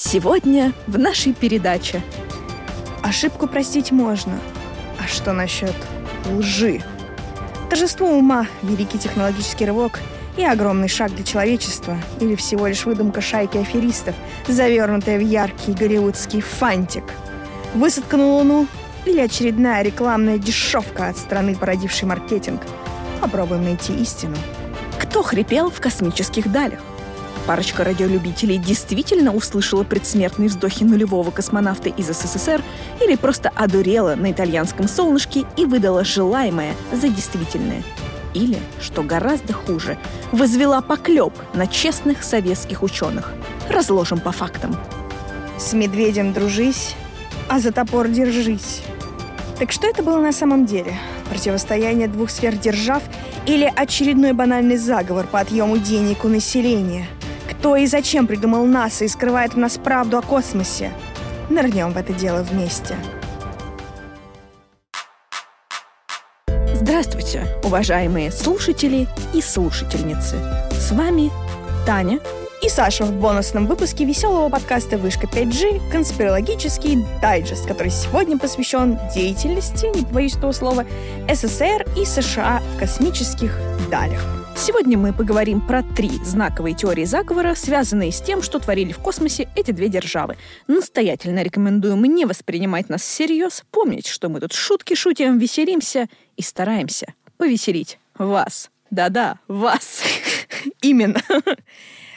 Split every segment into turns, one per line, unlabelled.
Сегодня в нашей передаче.
Ошибку простить можно. А что насчет лжи? Торжество ума, великий технологический рывок и огромный шаг для человечества или всего лишь выдумка шайки аферистов, завернутая в яркий голливудский фантик. Высадка на Луну или очередная рекламная дешевка от страны, породившей маркетинг. Попробуем найти истину.
Кто хрипел в космических далях? Парочка радиолюбителей действительно услышала предсмертные вздохи нулевого космонавта из СССР или просто одурела на итальянском солнышке и выдала желаемое за действительное. Или, что гораздо хуже, возвела поклеп на честных советских ученых. Разложим по фактам.
С медведем дружись, а за топор держись. Так что это было на самом деле? Противостояние двух сверхдержав или очередной банальный заговор по отъему денег у населения – кто и зачем придумал НАСА и скрывает у нас правду о космосе? Нырнем в это дело вместе.
Здравствуйте, уважаемые слушатели и слушательницы. С вами Таня
и Саша в бонусном выпуске веселого подкаста «Вышка 5G» конспирологический дайджест, который сегодня посвящен деятельности, не побоюсь этого слова, СССР и США в космических далях.
Сегодня мы поговорим про три знаковые теории заговора, связанные с тем, что творили в космосе эти две державы. Настоятельно рекомендуем не воспринимать нас всерьез, помнить, что мы тут шутки шутим, веселимся и стараемся повеселить вас. Да-да, вас.
Именно.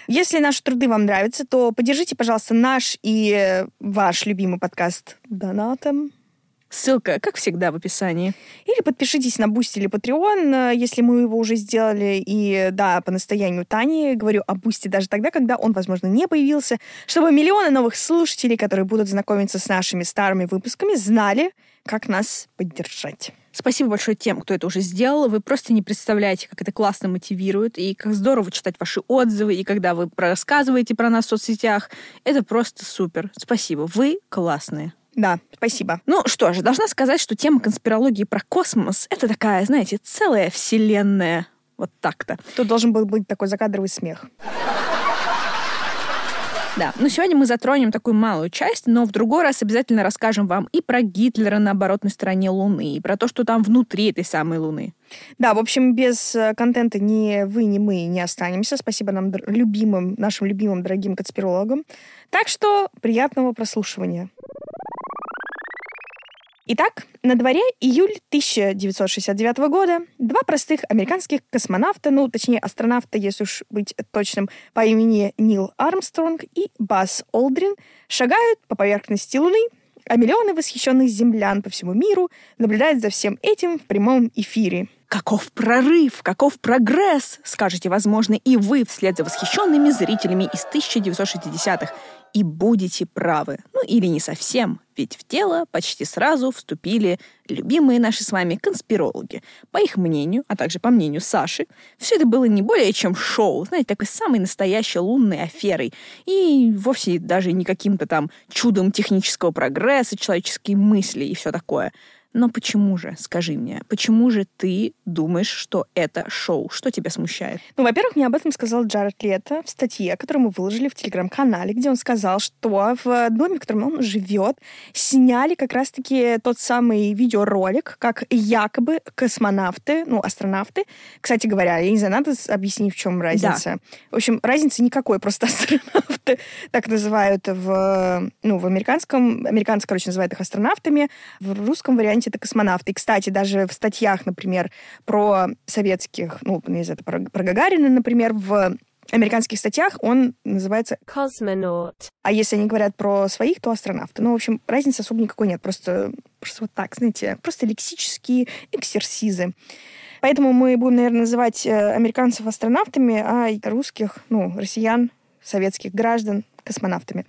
Если наши труды вам нравятся, то поддержите, пожалуйста, наш и ваш любимый подкаст донатом.
Ссылка, как всегда, в описании.
Или подпишитесь на Boosty или Patreon, э, если мы его уже сделали. И да, по настоянию Тани говорю о Boosty даже тогда, когда он, возможно, не появился, чтобы миллионы новых слушателей, которые будут знакомиться с нашими старыми выпусками, знали, как нас поддержать.
Спасибо большое тем, кто это уже сделал. Вы просто не представляете, как это классно мотивирует, и как здорово читать ваши отзывы, и когда вы рассказываете про нас в соцсетях. Это просто супер. Спасибо. Вы классные.
Да, спасибо.
Ну что же, должна сказать, что тема конспирологии про космос — это такая, знаете, целая вселенная. Вот так-то.
Тут должен был быть такой закадровый смех.
Да, но сегодня мы затронем такую малую часть, но в другой раз обязательно расскажем вам и про Гитлера на оборотной стороне Луны, и про то, что там внутри этой самой Луны.
Да, в общем, без э, контента ни вы, ни мы не останемся. Спасибо нам любимым, нашим любимым дорогим конспирологам. Так что приятного прослушивания. Итак, на дворе июль 1969 года два простых американских космонавта, ну, точнее, астронавта, если уж быть точным, по имени Нил Армстронг и Бас Олдрин, шагают по поверхности Луны, а миллионы восхищенных землян по всему миру наблюдают за всем этим в прямом эфире.
Каков прорыв, каков прогресс, скажете, возможно, и вы вслед за восхищенными зрителями из 1960-х и будете правы. Ну или не совсем, ведь в дело почти сразу вступили любимые наши с вами конспирологи. По их мнению, а также по мнению Саши, все это было не более чем шоу, знаете, такой самой настоящей лунной аферой. И вовсе даже не каким-то там чудом технического прогресса, человеческой мысли и все такое. Но почему же, скажи мне, почему же ты думаешь, что это шоу? Что тебя смущает?
Ну, во-первых, мне об этом сказал Джаред Лето в статье, которую мы выложили в Телеграм-канале, где он сказал, что в доме, в котором он живет, сняли как раз-таки тот самый видеоролик, как якобы космонавты, ну, астронавты, кстати говоря, я не знаю, надо объяснить, в чем разница. Да. В общем, разницы никакой, просто астронавты так называют в, ну, в американском, американцы, короче, называют их астронавтами, в русском варианте моменте это космонавты. И, кстати, даже в статьях, например, про советских, ну, не знаю, про, про Гагарина, например, в американских статьях он называется
космонавт.
А если они говорят про своих, то астронавты. Ну, в общем, разницы особо никакой нет. Просто, просто вот так, знаете, просто лексические эксерсизы. Поэтому мы будем, наверное, называть э, американцев астронавтами, а русских, ну, россиян, советских граждан космонавтами.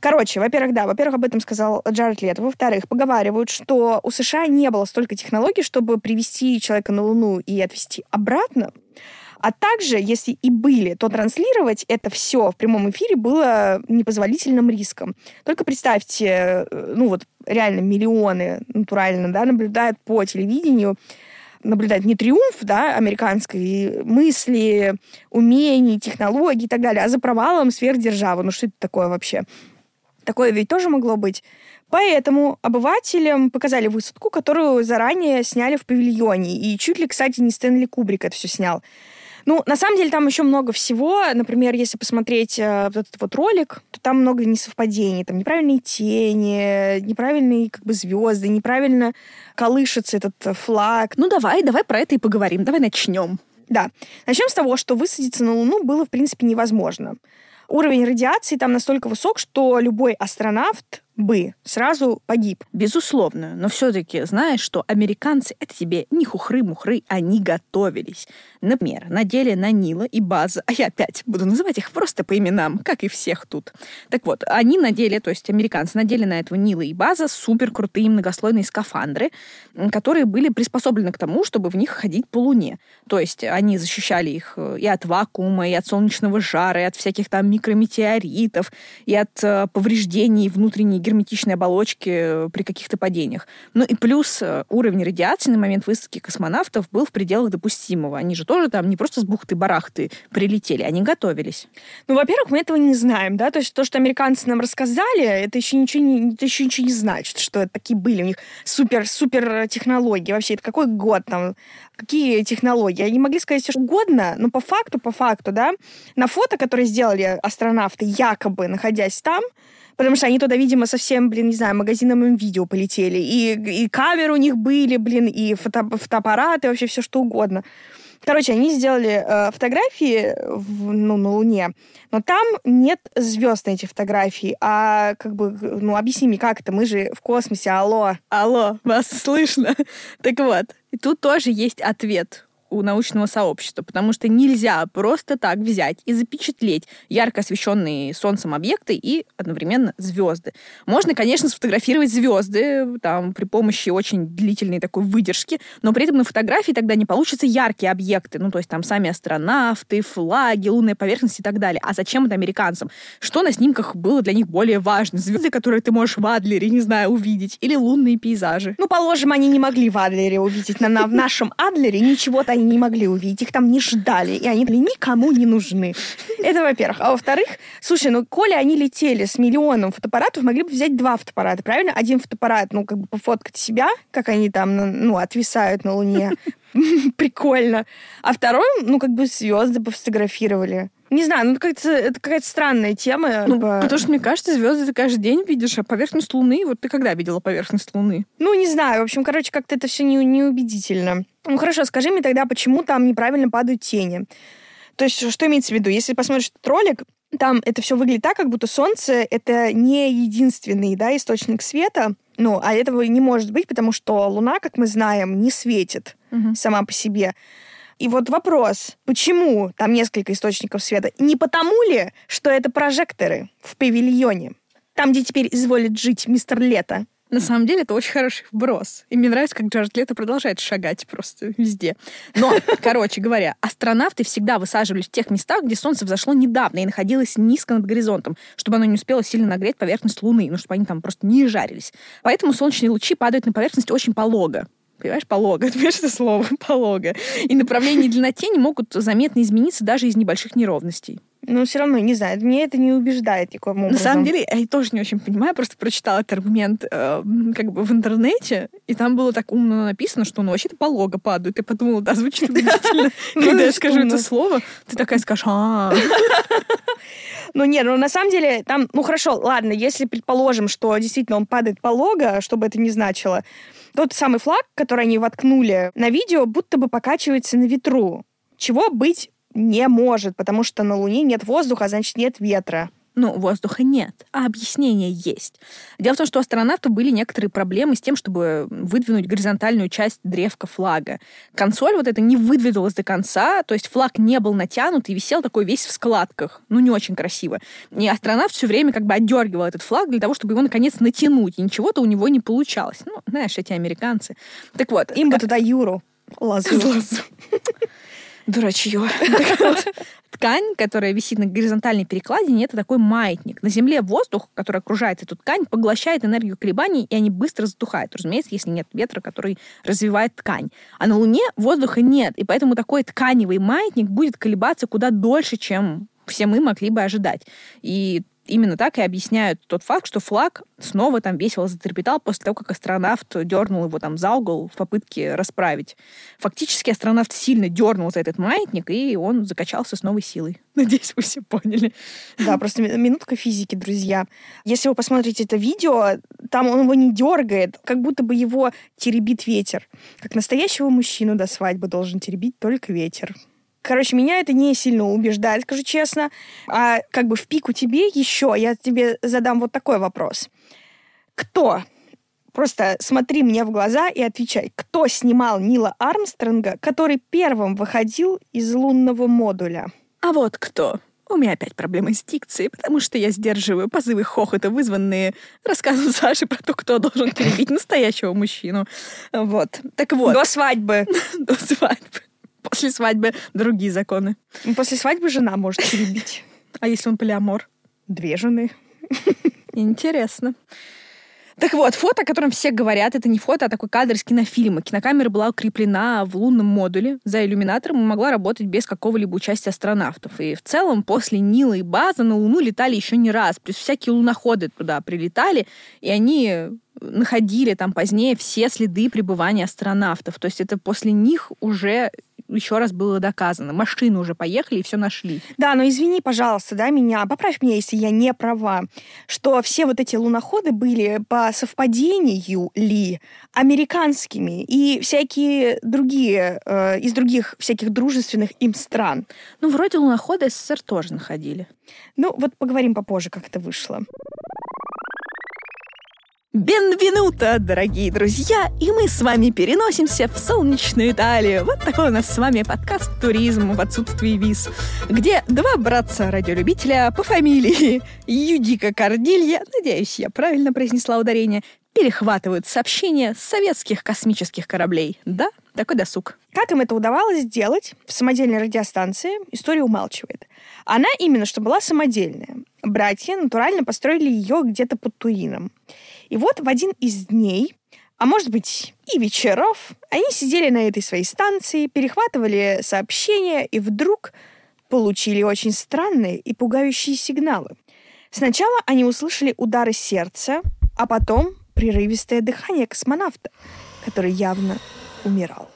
Короче, во-первых, да, во-первых, об этом сказал Джаред Лето. Во-вторых, поговаривают, что у США не было столько технологий, чтобы привести человека на Луну и отвезти обратно. А также, если и были, то транслировать это все в прямом эфире было непозволительным риском. Только представьте, э, ну вот реально миллионы натурально да, наблюдают по телевидению наблюдать не триумф да, американской мысли, умений, технологий и так далее, а за провалом сверхдержавы. Ну что это такое вообще? Такое ведь тоже могло быть. Поэтому обывателям показали высадку, которую заранее сняли в павильоне. И чуть ли, кстати, не Стэнли Кубрик это все снял. Ну, на самом деле там еще много всего. Например, если посмотреть э, вот этот вот ролик, то там много несовпадений. Там неправильные тени, неправильные как бы звезды, неправильно колышется этот флаг.
Ну, давай, давай про это и поговорим. Давай начнем.
Да. Начнем с того, что высадиться на Луну было, в принципе, невозможно. Уровень радиации там настолько высок, что любой астронавт бы сразу погиб.
Безусловно, но все-таки знаешь, что американцы это тебе не хухры-мухры, они готовились. Например, надели на Нила и База, а я опять буду называть их просто по именам, как и всех тут. Так вот, они надели, то есть американцы надели на этого Нила и База супер крутые многослойные скафандры, которые были приспособлены к тому, чтобы в них ходить по Луне. То есть они защищали их э, и от вакуума, и от солнечного жара, и от всяких там микрометеоритов, и от э, повреждений внутренней герметичной оболочки э, при каких-то падениях. Ну и плюс э, уровень радиации на момент высадки космонавтов был в пределах допустимого. Они же тоже там не просто с бухты-барахты прилетели, они готовились.
Ну, во-первых, мы этого не знаем, да, то есть то, что американцы нам рассказали, это еще ничего не, это еще ничего не значит, что такие были у них супер-супер технологии. Вообще, это какой год там, какие технологии? Они могли сказать что угодно, но по факту, по факту, да, на фото, которые сделали астронавты, якобы находясь там, Потому что они туда, видимо, совсем, блин, не знаю, магазином видео полетели. И, и камеры у них были, блин, и фото, фотоаппараты, вообще все что угодно. Короче, они сделали э, фотографии в, ну, на Луне, но там нет звезд на этих фотографиях. А как бы, ну, объясни мне, как это? Мы же в космосе, алло.
Алло, вас слышно? Так вот, и тут тоже есть ответ у научного сообщества, потому что нельзя просто так взять и запечатлеть ярко освещенные солнцем объекты и одновременно звезды. Можно, конечно, сфотографировать звезды там, при помощи очень длительной такой выдержки, но при этом на фотографии тогда не получатся яркие объекты, ну, то есть там сами астронавты, флаги, лунная поверхность и так далее. А зачем это американцам? Что на снимках было для них более важно? Звезды, которые ты можешь в Адлере, не знаю, увидеть, или лунные пейзажи?
Ну, положим, они не могли в Адлере увидеть. На, на, в нашем Адлере ничего-то не могли увидеть, их там не ждали, и они никому не нужны. Это во-первых. А во-вторых, слушай, ну, коли они летели с миллионом фотоаппаратов, могли бы взять два фотоаппарата, правильно? Один фотоаппарат, ну, как бы пофоткать себя, как они там, ну, отвисают на Луне. Прикольно. А второй, ну, как бы звезды пофотографировали. Не знаю, ну как-то это какая-то странная тема.
Ну, по... потому что, мне кажется, звезды ты каждый день видишь, а поверхность Луны, вот ты когда видела поверхность Луны?
Ну, не знаю. В общем, короче, как-то это все не, неубедительно. Ну, хорошо, скажи мне тогда, почему там неправильно падают тени? То есть, что имеется в виду? Если посмотришь этот ролик, там это все выглядит так, как будто Солнце — это не единственный да, источник света, ну, а этого не может быть, потому что Луна, как мы знаем, не светит угу. сама по себе. И вот вопрос, почему там несколько источников света? Не потому ли, что это прожекторы в павильоне? Там, где теперь изволит жить мистер Лето.
На самом деле это очень хороший вброс. И мне нравится, как Джаред Лето продолжает шагать просто везде. Но, короче говоря, астронавты всегда высаживались в тех местах, где Солнце взошло недавно и находилось низко над горизонтом, чтобы оно не успело сильно нагреть поверхность Луны, ну, чтобы они там просто не жарились. Поэтому солнечные лучи падают на поверхность очень полого понимаешь, полого, ты понимаешь это слово, полого. И направление и длина тени могут заметно измениться даже из небольших неровностей.
Но все равно, не знаю, мне это не убеждает никаким образом.
На самом деле, я тоже не очень понимаю, просто прочитала этот аргумент э, как бы в интернете, и там было так умно написано, что ну вообще-то полого падают. Я подумала, да, звучит убедительно. Когда я скажу это слово, ты такая скажешь, а
Ну нет, ну на самом деле там, ну хорошо, ладно, если предположим, что действительно он падает полого, что бы это ни значило, тот самый флаг, который они воткнули на видео, будто бы покачивается на ветру. Чего быть не может, потому что на Луне нет воздуха, а значит нет ветра.
Ну, воздуха нет, а объяснение есть. Дело в том, что у астронавтов были некоторые проблемы с тем, чтобы выдвинуть горизонтальную часть древка флага. Консоль вот эта не выдвинулась до конца, то есть флаг не был натянут и висел такой весь в складках. Ну, не очень красиво. И астронавт все время как бы отдергивал этот флаг для того, чтобы его наконец натянуть, и ничего-то у него не получалось. Ну, знаешь, эти американцы. Так вот.
Им бы туда Юру. Лазу.
Дурачье. Ткань, которая висит на горизонтальной перекладине, это такой маятник. На Земле воздух, который окружает эту ткань, поглощает энергию колебаний, и они быстро затухают. Разумеется, если нет ветра, который развивает ткань. А на Луне воздуха нет, и поэтому такой тканевый маятник будет колебаться куда дольше, чем все мы могли бы ожидать. И Именно так и объясняют тот факт, что флаг снова там весело затрепетал после того, как астронавт дернул его там за угол в попытке расправить. Фактически астронавт сильно дернул за этот маятник, и он закачался с новой силой. Надеюсь, вы все поняли.
Да, просто минутка физики, друзья. Если вы посмотрите это видео, там он его не дергает, как будто бы его теребит ветер. Как настоящего мужчину до свадьбы должен теребить только ветер. Короче, меня это не сильно убеждает, скажу честно. А как бы в пику тебе еще я тебе задам вот такой вопрос. Кто Просто смотри мне в глаза и отвечай, кто снимал Нила Армстронга, который первым выходил из лунного модуля?
А вот кто. У меня опять проблемы с дикцией, потому что я сдерживаю позывы хохота, вызванные рассказом Саши про то, кто должен перебить настоящего мужчину. Вот. Так вот.
До свадьбы.
До свадьбы. После свадьбы другие законы.
После свадьбы жена может перебить.
А если он полиамор?
Две жены.
Интересно. Так вот, фото, о котором все говорят, это не фото, а такой кадр из кинофильма. Кинокамера была укреплена в лунном модуле за иллюминатором и могла работать без какого-либо участия астронавтов. И в целом после Нила и База на Луну летали еще не раз. Плюс всякие луноходы туда прилетали, и они находили там позднее все следы пребывания астронавтов. То есть это после них уже еще раз было доказано. Машины уже поехали и все нашли.
Да, но извини, пожалуйста, да, меня, поправь меня, если я не права, что все вот эти луноходы были по совпадению ли американскими и всякие другие, э, из других всяких дружественных им стран.
Ну, вроде луноходы СССР тоже находили.
Ну, вот поговорим попозже, как это вышло.
Бенвенуто, дорогие друзья! И мы с вами переносимся в солнечную Италию. Вот такой у нас с вами подкаст «Туризм в отсутствии виз», где два братца-радиолюбителя по фамилии Юдика Кардилья, надеюсь, я правильно произнесла ударение, перехватывают сообщения с советских космических кораблей. Да, такой досуг.
Как им это удавалось сделать в самодельной радиостанции, история умалчивает. Она именно что была самодельная. Братья натурально построили ее где-то под Турином. И вот в один из дней, а может быть и вечеров, они сидели на этой своей станции, перехватывали сообщения и вдруг получили очень странные и пугающие сигналы. Сначала они услышали удары сердца, а потом прерывистое дыхание космонавта, который явно умирал.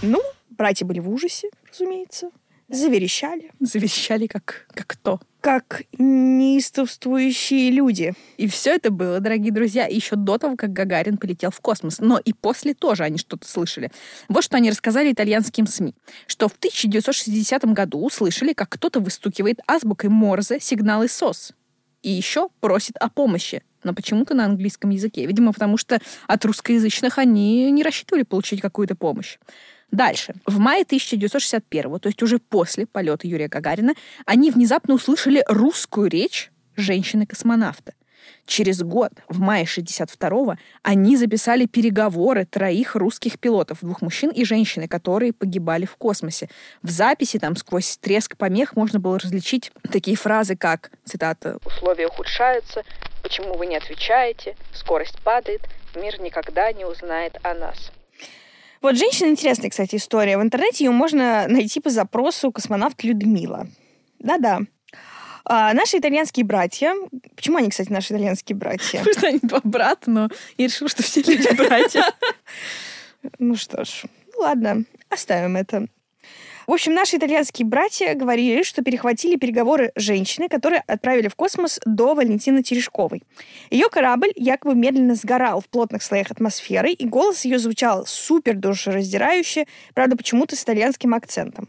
Ну, братья были в ужасе, разумеется. Заверещали.
Заверещали как, как кто?
Как неистовствующие люди.
И все это было, дорогие друзья, еще до того, как Гагарин полетел в космос. Но и после тоже они что-то слышали. Вот что они рассказали итальянским СМИ. Что в 1960 году услышали, как кто-то выстукивает азбукой Морзе сигналы СОС. И еще просит о помощи но почему-то на английском языке. Видимо, потому что от русскоязычных они не рассчитывали получить какую-то помощь. Дальше. В мае 1961, то есть уже после полета Юрия Гагарина, они внезапно услышали русскую речь женщины-космонавта. Через год, в мае 62-го, они записали переговоры троих русских пилотов, двух мужчин и женщины, которые погибали в космосе. В записи там сквозь треск помех можно было различить такие фразы, как, цитата, «Условия ухудшаются, почему вы не отвечаете, скорость падает, мир никогда не узнает о нас».
Вот женщина интересная, кстати, история. В интернете ее можно найти по запросу «Космонавт Людмила». Да-да. А наши итальянские братья... Почему они, кстати, наши итальянские братья?
Потому что они два брата, но я решила, что все люди братья.
Ну что ж, ладно, оставим это. В общем, наши итальянские братья говорили, что перехватили переговоры женщины, которые отправили в космос до Валентины Терешковой. Ее корабль якобы медленно сгорал в плотных слоях атмосферы, и голос ее звучал супер душераздирающе, правда, почему-то с итальянским акцентом.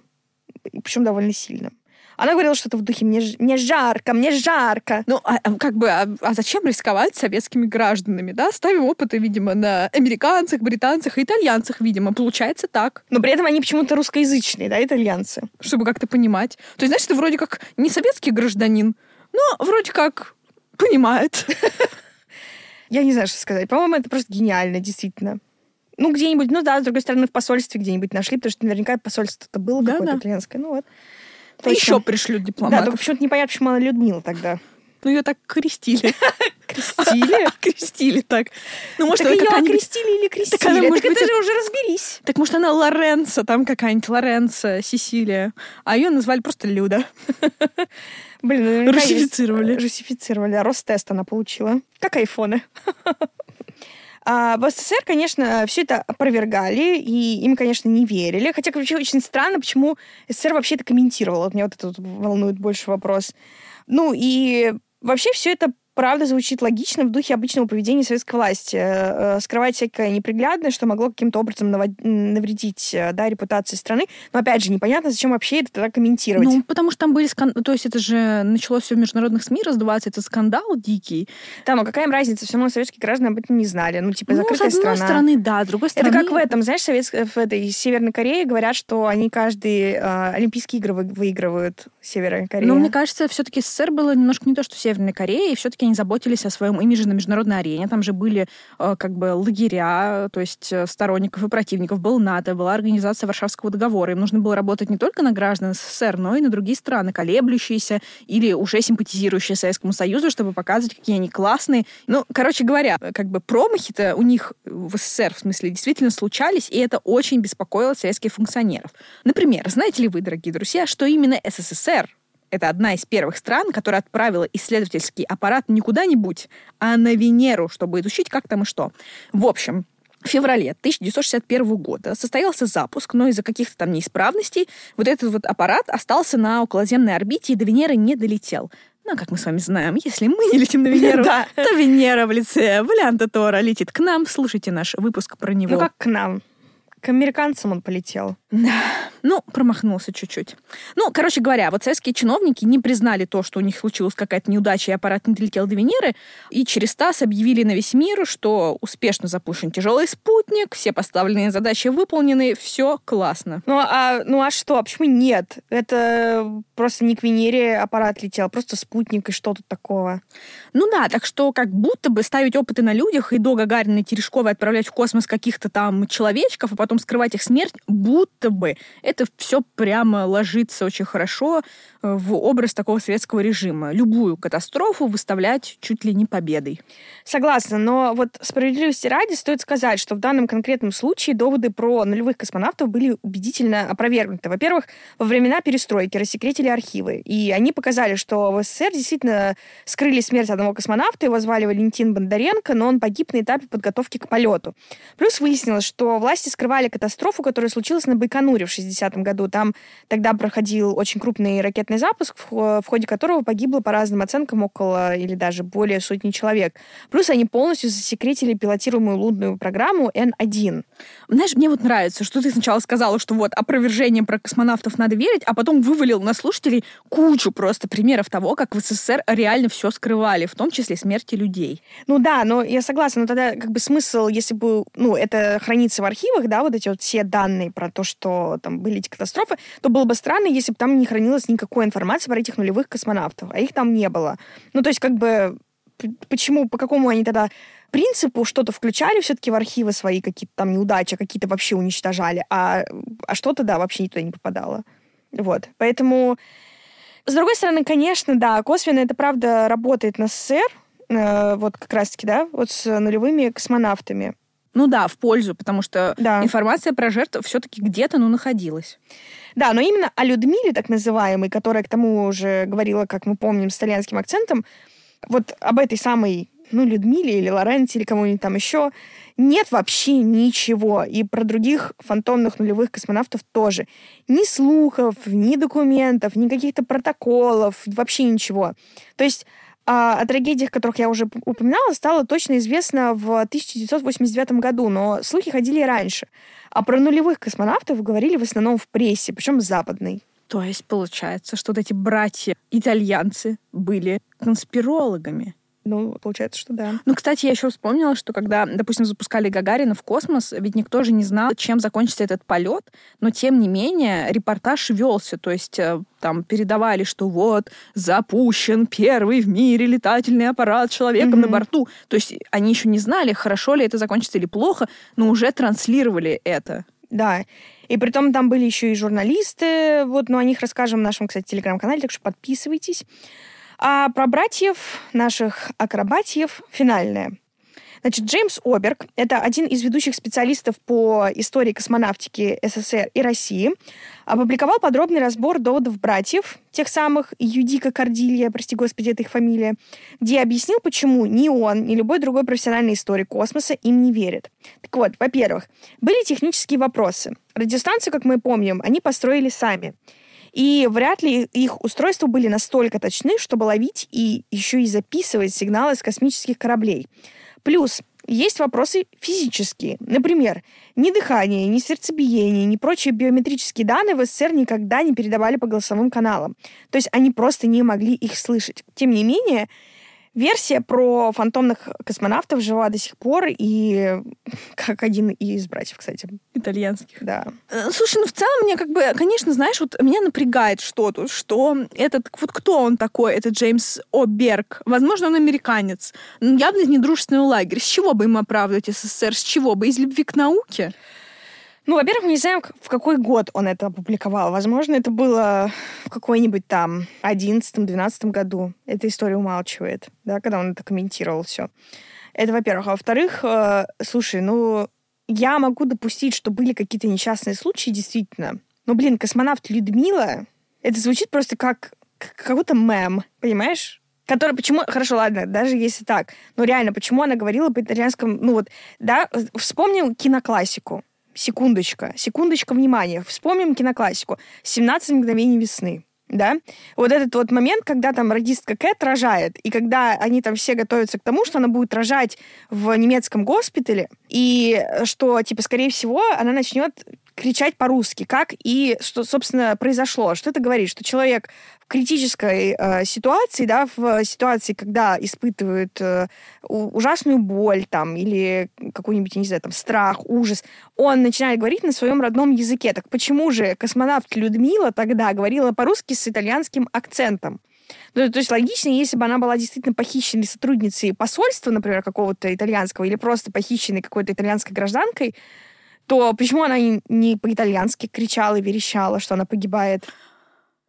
Причем довольно сильным. Она говорила что-то в духе «мне, мне жарко, мне жарко».
Ну, а, а как бы, а, а зачем рисковать советскими гражданами, да? Ставим опыты, видимо, на американцах, британцах и итальянцах, видимо. Получается так.
Но при этом они почему-то русскоязычные, да, итальянцы.
Чтобы как-то понимать. То есть, значит, ты вроде как не советский гражданин, но вроде как понимает.
Я не знаю, что сказать. По-моему, это просто гениально, действительно. Ну, где-нибудь, ну да, с другой стороны, в посольстве где-нибудь нашли, потому что наверняка посольство-то было да, какое-то да. итальянское. Ну вот.
Точно. Еще пришлют дипломатов.
Да, только почему-то непонятно, почему она Людмила тогда.
Ну, ее так крестили.
Крестили?
Крестили так. Ну, может,
так ее окрестили или крестили?
Так она, может
так это же уже разберись.
Так может, она Лоренцо, там какая-нибудь Лоренцо, Сесилия. А ее назвали просто Люда.
Блин, есть-
Русифицировали.
Русифицировали. А Ростест она получила. Как айфоны. А в СССР, конечно, все это опровергали, и им, конечно, не верили. Хотя, вообще, очень странно, почему СССР вообще это комментировал. Вот меня вот это вот волнует больше вопрос. Ну, и вообще все это правда звучит логично в духе обычного поведения советской власти. Э, э, Скрывать всякое неприглядное, что могло каким-то образом навредить э, да, репутации страны. Но, опять же, непонятно, зачем вообще это тогда комментировать.
Ну, потому что там были скандалы. То есть это же началось все в международных СМИ раздуваться. Это скандал дикий.
Да, но какая им разница? Все равно советские граждане об этом не знали. Ну, типа,
Ну, с
закрытая
одной
страна.
стороны, да, с другой
Это
стороны...
как в этом, знаешь, совет... в этой Северной Корее говорят, что они каждый э, Олимпийские игры вы- выигрывают Северная Корея.
Но мне кажется, все-таки СССР было немножко не то, что Северная Корея, и все-таки они заботились о своем имидже на международной арене. Там же были э, как бы лагеря, то есть э, сторонников и противников, был НАТО, была организация Варшавского договора. Им нужно было работать не только на граждан СССР, но и на другие страны, колеблющиеся или уже симпатизирующие Советскому Союзу, чтобы показывать, какие они классные. Ну, короче говоря, как бы промахи-то у них в СССР, в смысле, действительно случались, и это очень беспокоило советских функционеров. Например, знаете ли вы, дорогие друзья, что именно СССР это одна из первых стран, которая отправила исследовательский аппарат не куда-нибудь, а на Венеру, чтобы изучить, как там и что. В общем, в феврале 1961 года состоялся запуск, но из-за каких-то там неисправностей вот этот вот аппарат остался на околоземной орбите и до Венеры не долетел. Ну, как мы с вами знаем, если мы не летим на Венеру,
Да.
то Венера в лице Валианта Тора летит к нам. Слушайте наш выпуск про него.
Ну, как к нам? К американцам он полетел.
Ну, промахнулся чуть-чуть. Ну, короче говоря, вот советские чиновники не признали то, что у них случилась какая-то неудача, и аппарат не долетел до Венеры, и через ТАСС объявили на весь мир, что успешно запущен тяжелый спутник, все поставленные задачи выполнены, все классно.
Ну а, ну а что? Почему нет? Это просто не к Венере аппарат летел, просто спутник, и что тут такого?
Ну да, так что как будто бы ставить опыты на людях и до Гагарина и Терешковой отправлять в космос каких-то там человечков, а потом скрывать их смерть, будто бы это все прямо ложится очень хорошо э, в образ такого советского режима. Любую катастрофу выставлять чуть ли не победой.
Согласна, но вот справедливости ради стоит сказать, что в данном конкретном случае доводы про нулевых космонавтов были убедительно опровергнуты. Во-первых, во времена перестройки рассекретили архивы, и они показали, что в СССР действительно скрыли смерть одного космонавта, его звали Валентин Бондаренко, но он погиб на этапе подготовки к полету. Плюс выяснилось, что власти скрывали катастрофу, которая случилась на Байконуре в 60-м году. Там тогда проходил очень крупный ракетный запуск, хо- в ходе которого погибло по разным оценкам около или даже более сотни человек. Плюс они полностью засекретили пилотируемую лунную программу N1.
Знаешь, мне вот нравится, что ты сначала сказала, что вот опровержением про космонавтов надо верить, а потом вывалил на слушателей кучу просто примеров того, как в СССР реально все скрывали, в том числе смерти людей.
Ну да, но я согласна, но тогда как бы смысл, если бы, ну, это хранится в архивах, да, вот эти вот все данные про то, что там были эти катастрофы, то было бы странно, если бы там не хранилось никакой информации про этих нулевых космонавтов, а их там не было. Ну, то есть как бы почему, по какому они тогда принципу что-то включали все-таки в архивы свои, какие-то там неудачи, а какие-то вообще уничтожали, а, а что-то, да, вообще туда не попадало. Вот, поэтому... С другой стороны, конечно, да, косвенно это правда работает на СССР, э, вот как раз-таки, да, вот с нулевыми космонавтами.
Ну да, в пользу, потому что
Да.
информация про жертв все-таки где-то, ну, находилась.
Да, но именно о Людмиле, так называемой, которая к тому уже говорила, как мы помним, с итальянским акцентом, вот об этой самой, ну, Людмиле или Лоренте или кому-нибудь там еще, нет вообще ничего. И про других фантомных нулевых космонавтов тоже. Ни слухов, ни документов, ни каких-то протоколов, вообще ничего. То есть а, о трагедиях, которых я уже упоминала, стало точно известно в 1989 году, но слухи ходили и раньше. А про нулевых космонавтов говорили в основном в прессе, причем западной.
То есть получается, что вот эти братья-итальянцы были конспирологами.
Ну, получается, что да.
Ну, кстати, я еще вспомнила, что когда, допустим, запускали Гагарина в космос, ведь никто же не знал, чем закончится этот полет, но тем не менее репортаж велся, то есть э, там передавали, что вот запущен первый в мире летательный аппарат с человеком
Мгм.
на борту. То есть они еще не знали, хорошо ли это закончится или плохо, но уже транслировали это.
Да. И притом там были еще и журналисты, вот, но о них расскажем в нашем, кстати, телеграм-канале, так что подписывайтесь. А про братьев, наших акробатьев, финальное. Значит, Джеймс Оберг — это один из ведущих специалистов по истории космонавтики СССР и России. Опубликовал подробный разбор доводов братьев, тех самых Юдика Кардилья, прости господи, это их фамилия, где объяснил, почему ни он, ни любой другой профессиональный историк космоса им не верит. Так вот, во-первых, были технические вопросы. Радиостанцию, как мы помним, они построили сами. И вряд ли их устройства были настолько точны, чтобы ловить и еще и записывать сигналы с космических кораблей. Плюс есть вопросы физические. Например, ни дыхание, ни сердцебиение, ни прочие биометрические данные в СССР никогда не передавали по голосовым каналам. То есть они просто не могли их слышать. Тем не менее, Версия про фантомных космонавтов жива до сих пор, и как один из братьев, кстати.
Итальянских.
Да.
Э, слушай, ну в целом мне как бы, конечно, знаешь, вот меня напрягает что тут, что этот, вот кто он такой, этот Джеймс О'Берг? Возможно, он американец. Явно из недружественного лагеря. С чего бы ему оправдывать СССР? С чего бы? Из любви к науке?
Ну, во-первых, мы не знаем, в какой год он это опубликовал. Возможно, это было в какой-нибудь там 11-12 году. Эта история умалчивает, да, когда он это комментировал все. Это, во-первых. А во-вторых, э, слушай, ну, я могу допустить, что были какие-то несчастные случаи, действительно. Но, блин, космонавт Людмила, это звучит просто как какой-то мем, понимаешь? Который, почему, хорошо, ладно, даже если так, но реально, почему она говорила по итальянскому, ну вот, да, вспомним киноклассику. Секундочка, секундочка внимания. Вспомним киноклассику. «17 мгновений весны» да, вот этот вот момент, когда там радистка Кэт рожает, и когда они там все готовятся к тому, что она будет рожать в немецком госпитале, и что, типа, скорее всего, она начнет кричать по-русски, как и что, собственно, произошло. Что это говорит? Что человек в критической э, ситуации, да, в ситуации, когда испытывает э, ужасную боль там или какой-нибудь, не знаю, там, страх, ужас, он начинает говорить на своем родном языке. Так почему же космонавт Людмила тогда говорила по-русски с итальянским акцентом? Ну, то есть логично, если бы она была действительно похищенной сотрудницей посольства, например, какого-то итальянского, или просто похищенной какой-то итальянской гражданкой, то почему она не по-итальянски кричала и верещала, что она погибает?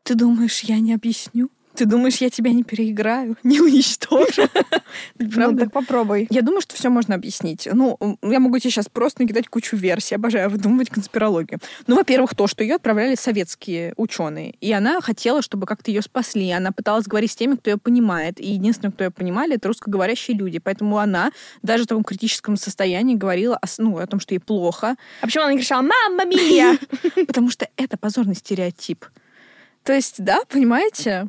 Ты думаешь, я не объясню? Ты думаешь, я тебя не переиграю, не уничтожу?
Правда? так попробуй.
Я думаю, что все можно объяснить. Ну, я могу тебе сейчас просто накидать кучу версий. Обожаю выдумывать конспирологию. Ну, во-первых, то, что ее отправляли советские ученые. И она хотела, чтобы как-то ее спасли. Она пыталась говорить с теми, кто ее понимает. И единственное, кто ее понимали, это русскоговорящие люди. Поэтому она даже в таком критическом состоянии говорила о, ну, о том, что ей плохо.
А почему она не кричала «Мамма мия!»
Потому что это позорный стереотип. То есть, да, понимаете,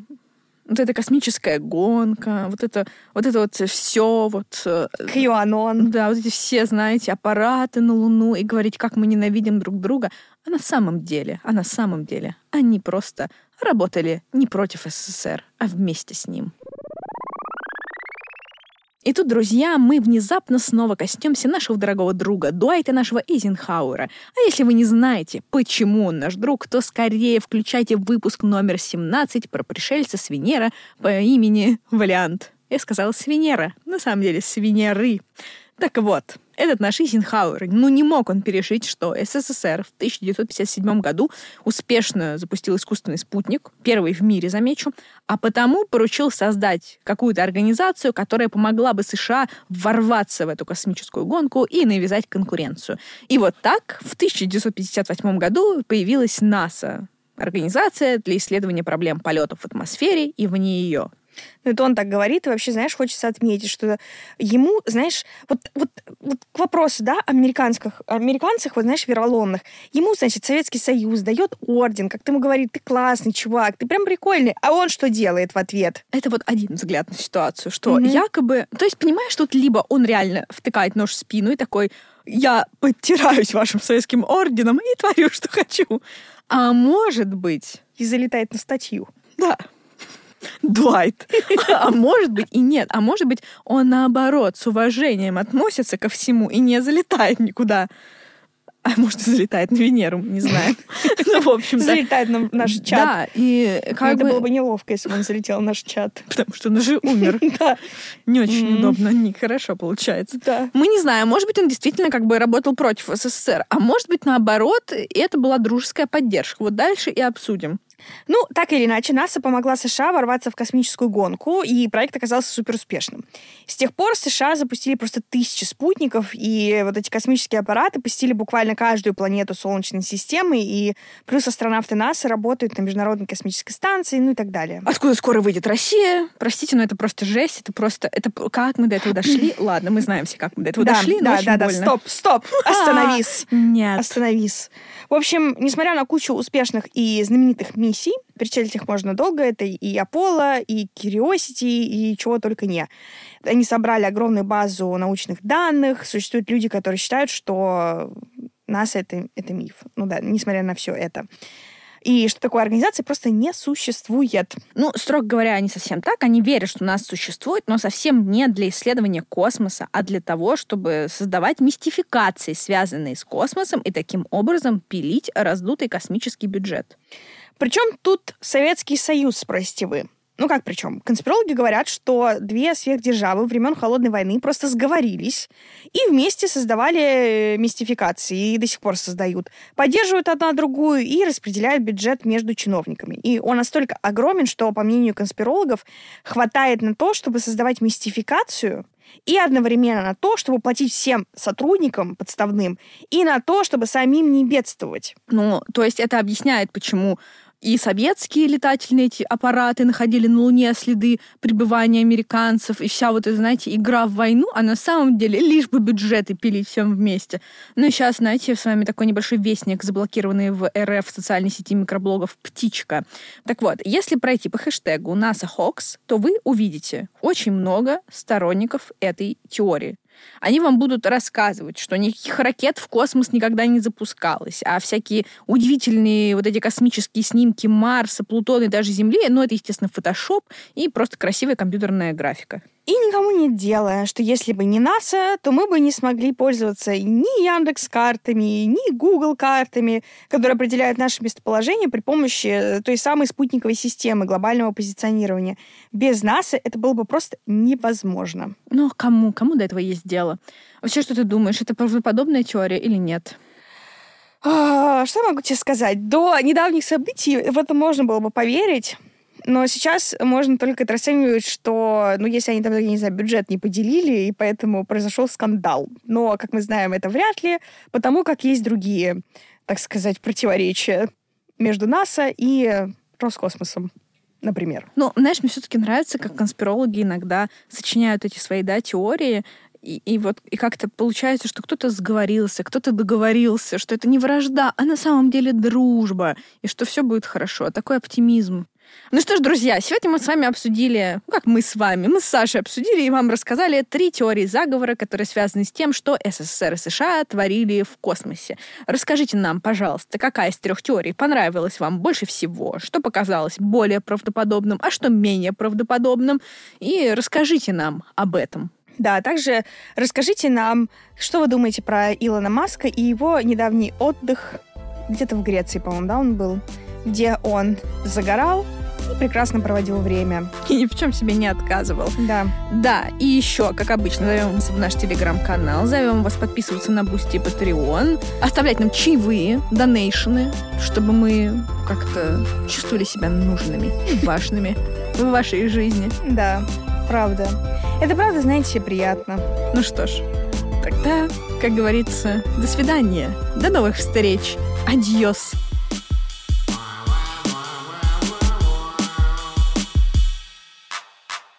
вот эта космическая гонка, вот это вот, это вот все, вот... Э,
QAnon.
Да, вот эти все, знаете, аппараты на Луну и говорить, как мы ненавидим друг друга. А на самом деле, а на самом деле, они просто работали не против СССР, а вместе с ним. И тут, друзья, мы внезапно снова коснемся нашего дорогого друга Дуайта, нашего Эйзенхауэра. А если вы не знаете, почему он наш друг, то скорее включайте выпуск номер 17 про пришельца с Венера по имени Валиант. Я сказала Свинера, на самом деле Свинеры. Так вот, этот наш Эйзенхауэр, ну не мог он перешить, что СССР в 1957 году успешно запустил искусственный спутник, первый в мире, замечу, а потому поручил создать какую-то организацию, которая помогла бы США ворваться в эту космическую гонку и навязать конкуренцию. И вот так в 1958 году появилась НАСА, организация для исследования проблем полетов в атмосфере и вне ее.
Ну, это он так говорит, и вообще, знаешь, хочется отметить, что ему, знаешь, вот, вот, вот к вопросу, да, американских, американцах, вот, знаешь, вероломных, ему, значит, Советский Союз дает орден, как ты ему говорит, ты классный чувак, ты прям прикольный, а он что делает в ответ?
Это вот один взгляд на ситуацию, что mm-hmm. якобы, то есть, понимаешь, тут либо он реально втыкает нож в спину и такой, я подтираюсь вашим советским орденом и творю, что хочу. А может быть...
И залетает на статью.
Да. Дуайт. А может быть и нет. А может быть он наоборот с уважением относится ко всему и не залетает никуда. А может, залетает на Венеру, не знаю.
Ну, в общем, Залетает на наш чат.
Да, и
как Это было бы неловко, если бы он залетел в наш чат.
Потому что он уже умер. Да. Не очень удобно, не хорошо получается.
Да.
Мы не знаем, может быть, он действительно как бы работал против СССР, а может быть, наоборот, это была дружеская поддержка. Вот дальше и обсудим.
Ну, так или иначе, НАСА помогла США ворваться в космическую гонку, и проект оказался супер успешным. С тех пор США запустили просто тысячи спутников, и вот эти космические аппараты посетили буквально каждую планету Солнечной системы, и плюс астронавты НАСА работают на Международной космической станции, ну и так далее.
Откуда скоро выйдет Россия? Простите, но это просто жесть, это просто... Это как мы до этого дошли? Ладно, мы знаем все, как мы до этого
да,
дошли,
да, да, да,
больно.
стоп, стоп, остановись.
Нет.
Остановись. В общем, несмотря на кучу успешных и знаменитых миссий, перечислить их можно долго, это и Аполло, и Curiosity, и чего только не. Они собрали огромную базу научных данных. Существуют люди, которые считают, что НАСА это, это миф. Ну да, несмотря на все это. И что такой организации просто не существует.
Ну, строго говоря, не совсем так. Они верят, что нас существует, но совсем не для исследования космоса, а для того, чтобы создавать мистификации, связанные с космосом, и таким образом пилить раздутый космический бюджет.
Причем тут Советский Союз, спросите вы. Ну как причем? Конспирологи говорят, что две сверхдержавы времен Холодной войны просто сговорились и вместе создавали мистификации, и до сих пор создают. Поддерживают одна другую и распределяют бюджет между чиновниками. И он настолько огромен, что, по мнению конспирологов, хватает на то, чтобы создавать мистификацию, и одновременно на то, чтобы платить всем сотрудникам подставным, и на то, чтобы самим не бедствовать.
Ну, то есть это объясняет, почему и советские летательные эти аппараты находили на Луне следы пребывания американцев, и вся вот эта, знаете, игра в войну, а на самом деле лишь бы бюджеты пилить всем вместе. Ну и сейчас, знаете, с вами такой небольшой вестник, заблокированный в РФ в социальной сети микроблогов «Птичка». Так вот, если пройти по хэштегу NASA Hoax, то вы увидите очень много сторонников этой теории. Они вам будут рассказывать, что никаких ракет в космос никогда не запускалось, а всякие удивительные вот эти космические снимки Марса, Плутона и даже Земли, ну, это, естественно, фотошоп и просто красивая компьютерная графика.
И никому нет дела, что если бы не НАСА, то мы бы не смогли пользоваться ни Яндекс картами, ни Google картами, которые определяют наше местоположение при помощи той самой спутниковой системы глобального позиционирования. Без НАСА это было бы просто невозможно.
Ну, а кому? Кому до этого есть дело? Вообще, что ты думаешь, это правдоподобная теория или нет?
А, Что я могу тебе сказать? До недавних событий в это можно было бы поверить. Но сейчас можно только это расценивать, что, ну, если они там, я не знаю, бюджет не поделили, и поэтому произошел скандал. Но, как мы знаем, это вряд ли, потому как есть другие, так сказать, противоречия между НАСА и Роскосмосом, например.
Ну, знаешь, мне все-таки нравится, как конспирологи иногда сочиняют эти свои, да, теории, и, и вот и как-то получается, что кто-то сговорился, кто-то договорился, что это не вражда, а на самом деле дружба, и что все будет хорошо. Такой оптимизм. Ну что ж, друзья, сегодня мы с вами обсудили, ну как мы с вами, мы с Сашей обсудили и вам рассказали три теории заговора, которые связаны с тем, что СССР и США творили в космосе. Расскажите нам, пожалуйста, какая из трех теорий понравилась вам больше всего, что показалось более правдоподобным, а что менее правдоподобным, и расскажите нам об этом.
Да, также расскажите нам, что вы думаете про Илона Маска и его недавний отдых где-то в Греции, по-моему, да, он был, где он загорал и прекрасно проводил время.
И ни в чем себе не отказывал.
Да.
Да, и еще, как обычно, зовем вас в наш телеграм-канал, зовем вас подписываться на Boosty и Patreon, оставлять нам чаевые, donation ы, чтобы мы как-то чувствовали себя нужными и важными в вашей жизни.
Да, правда. Это правда, знаете, приятно.
Ну что ж, тогда, как говорится, до свидания, до новых встреч, адьос.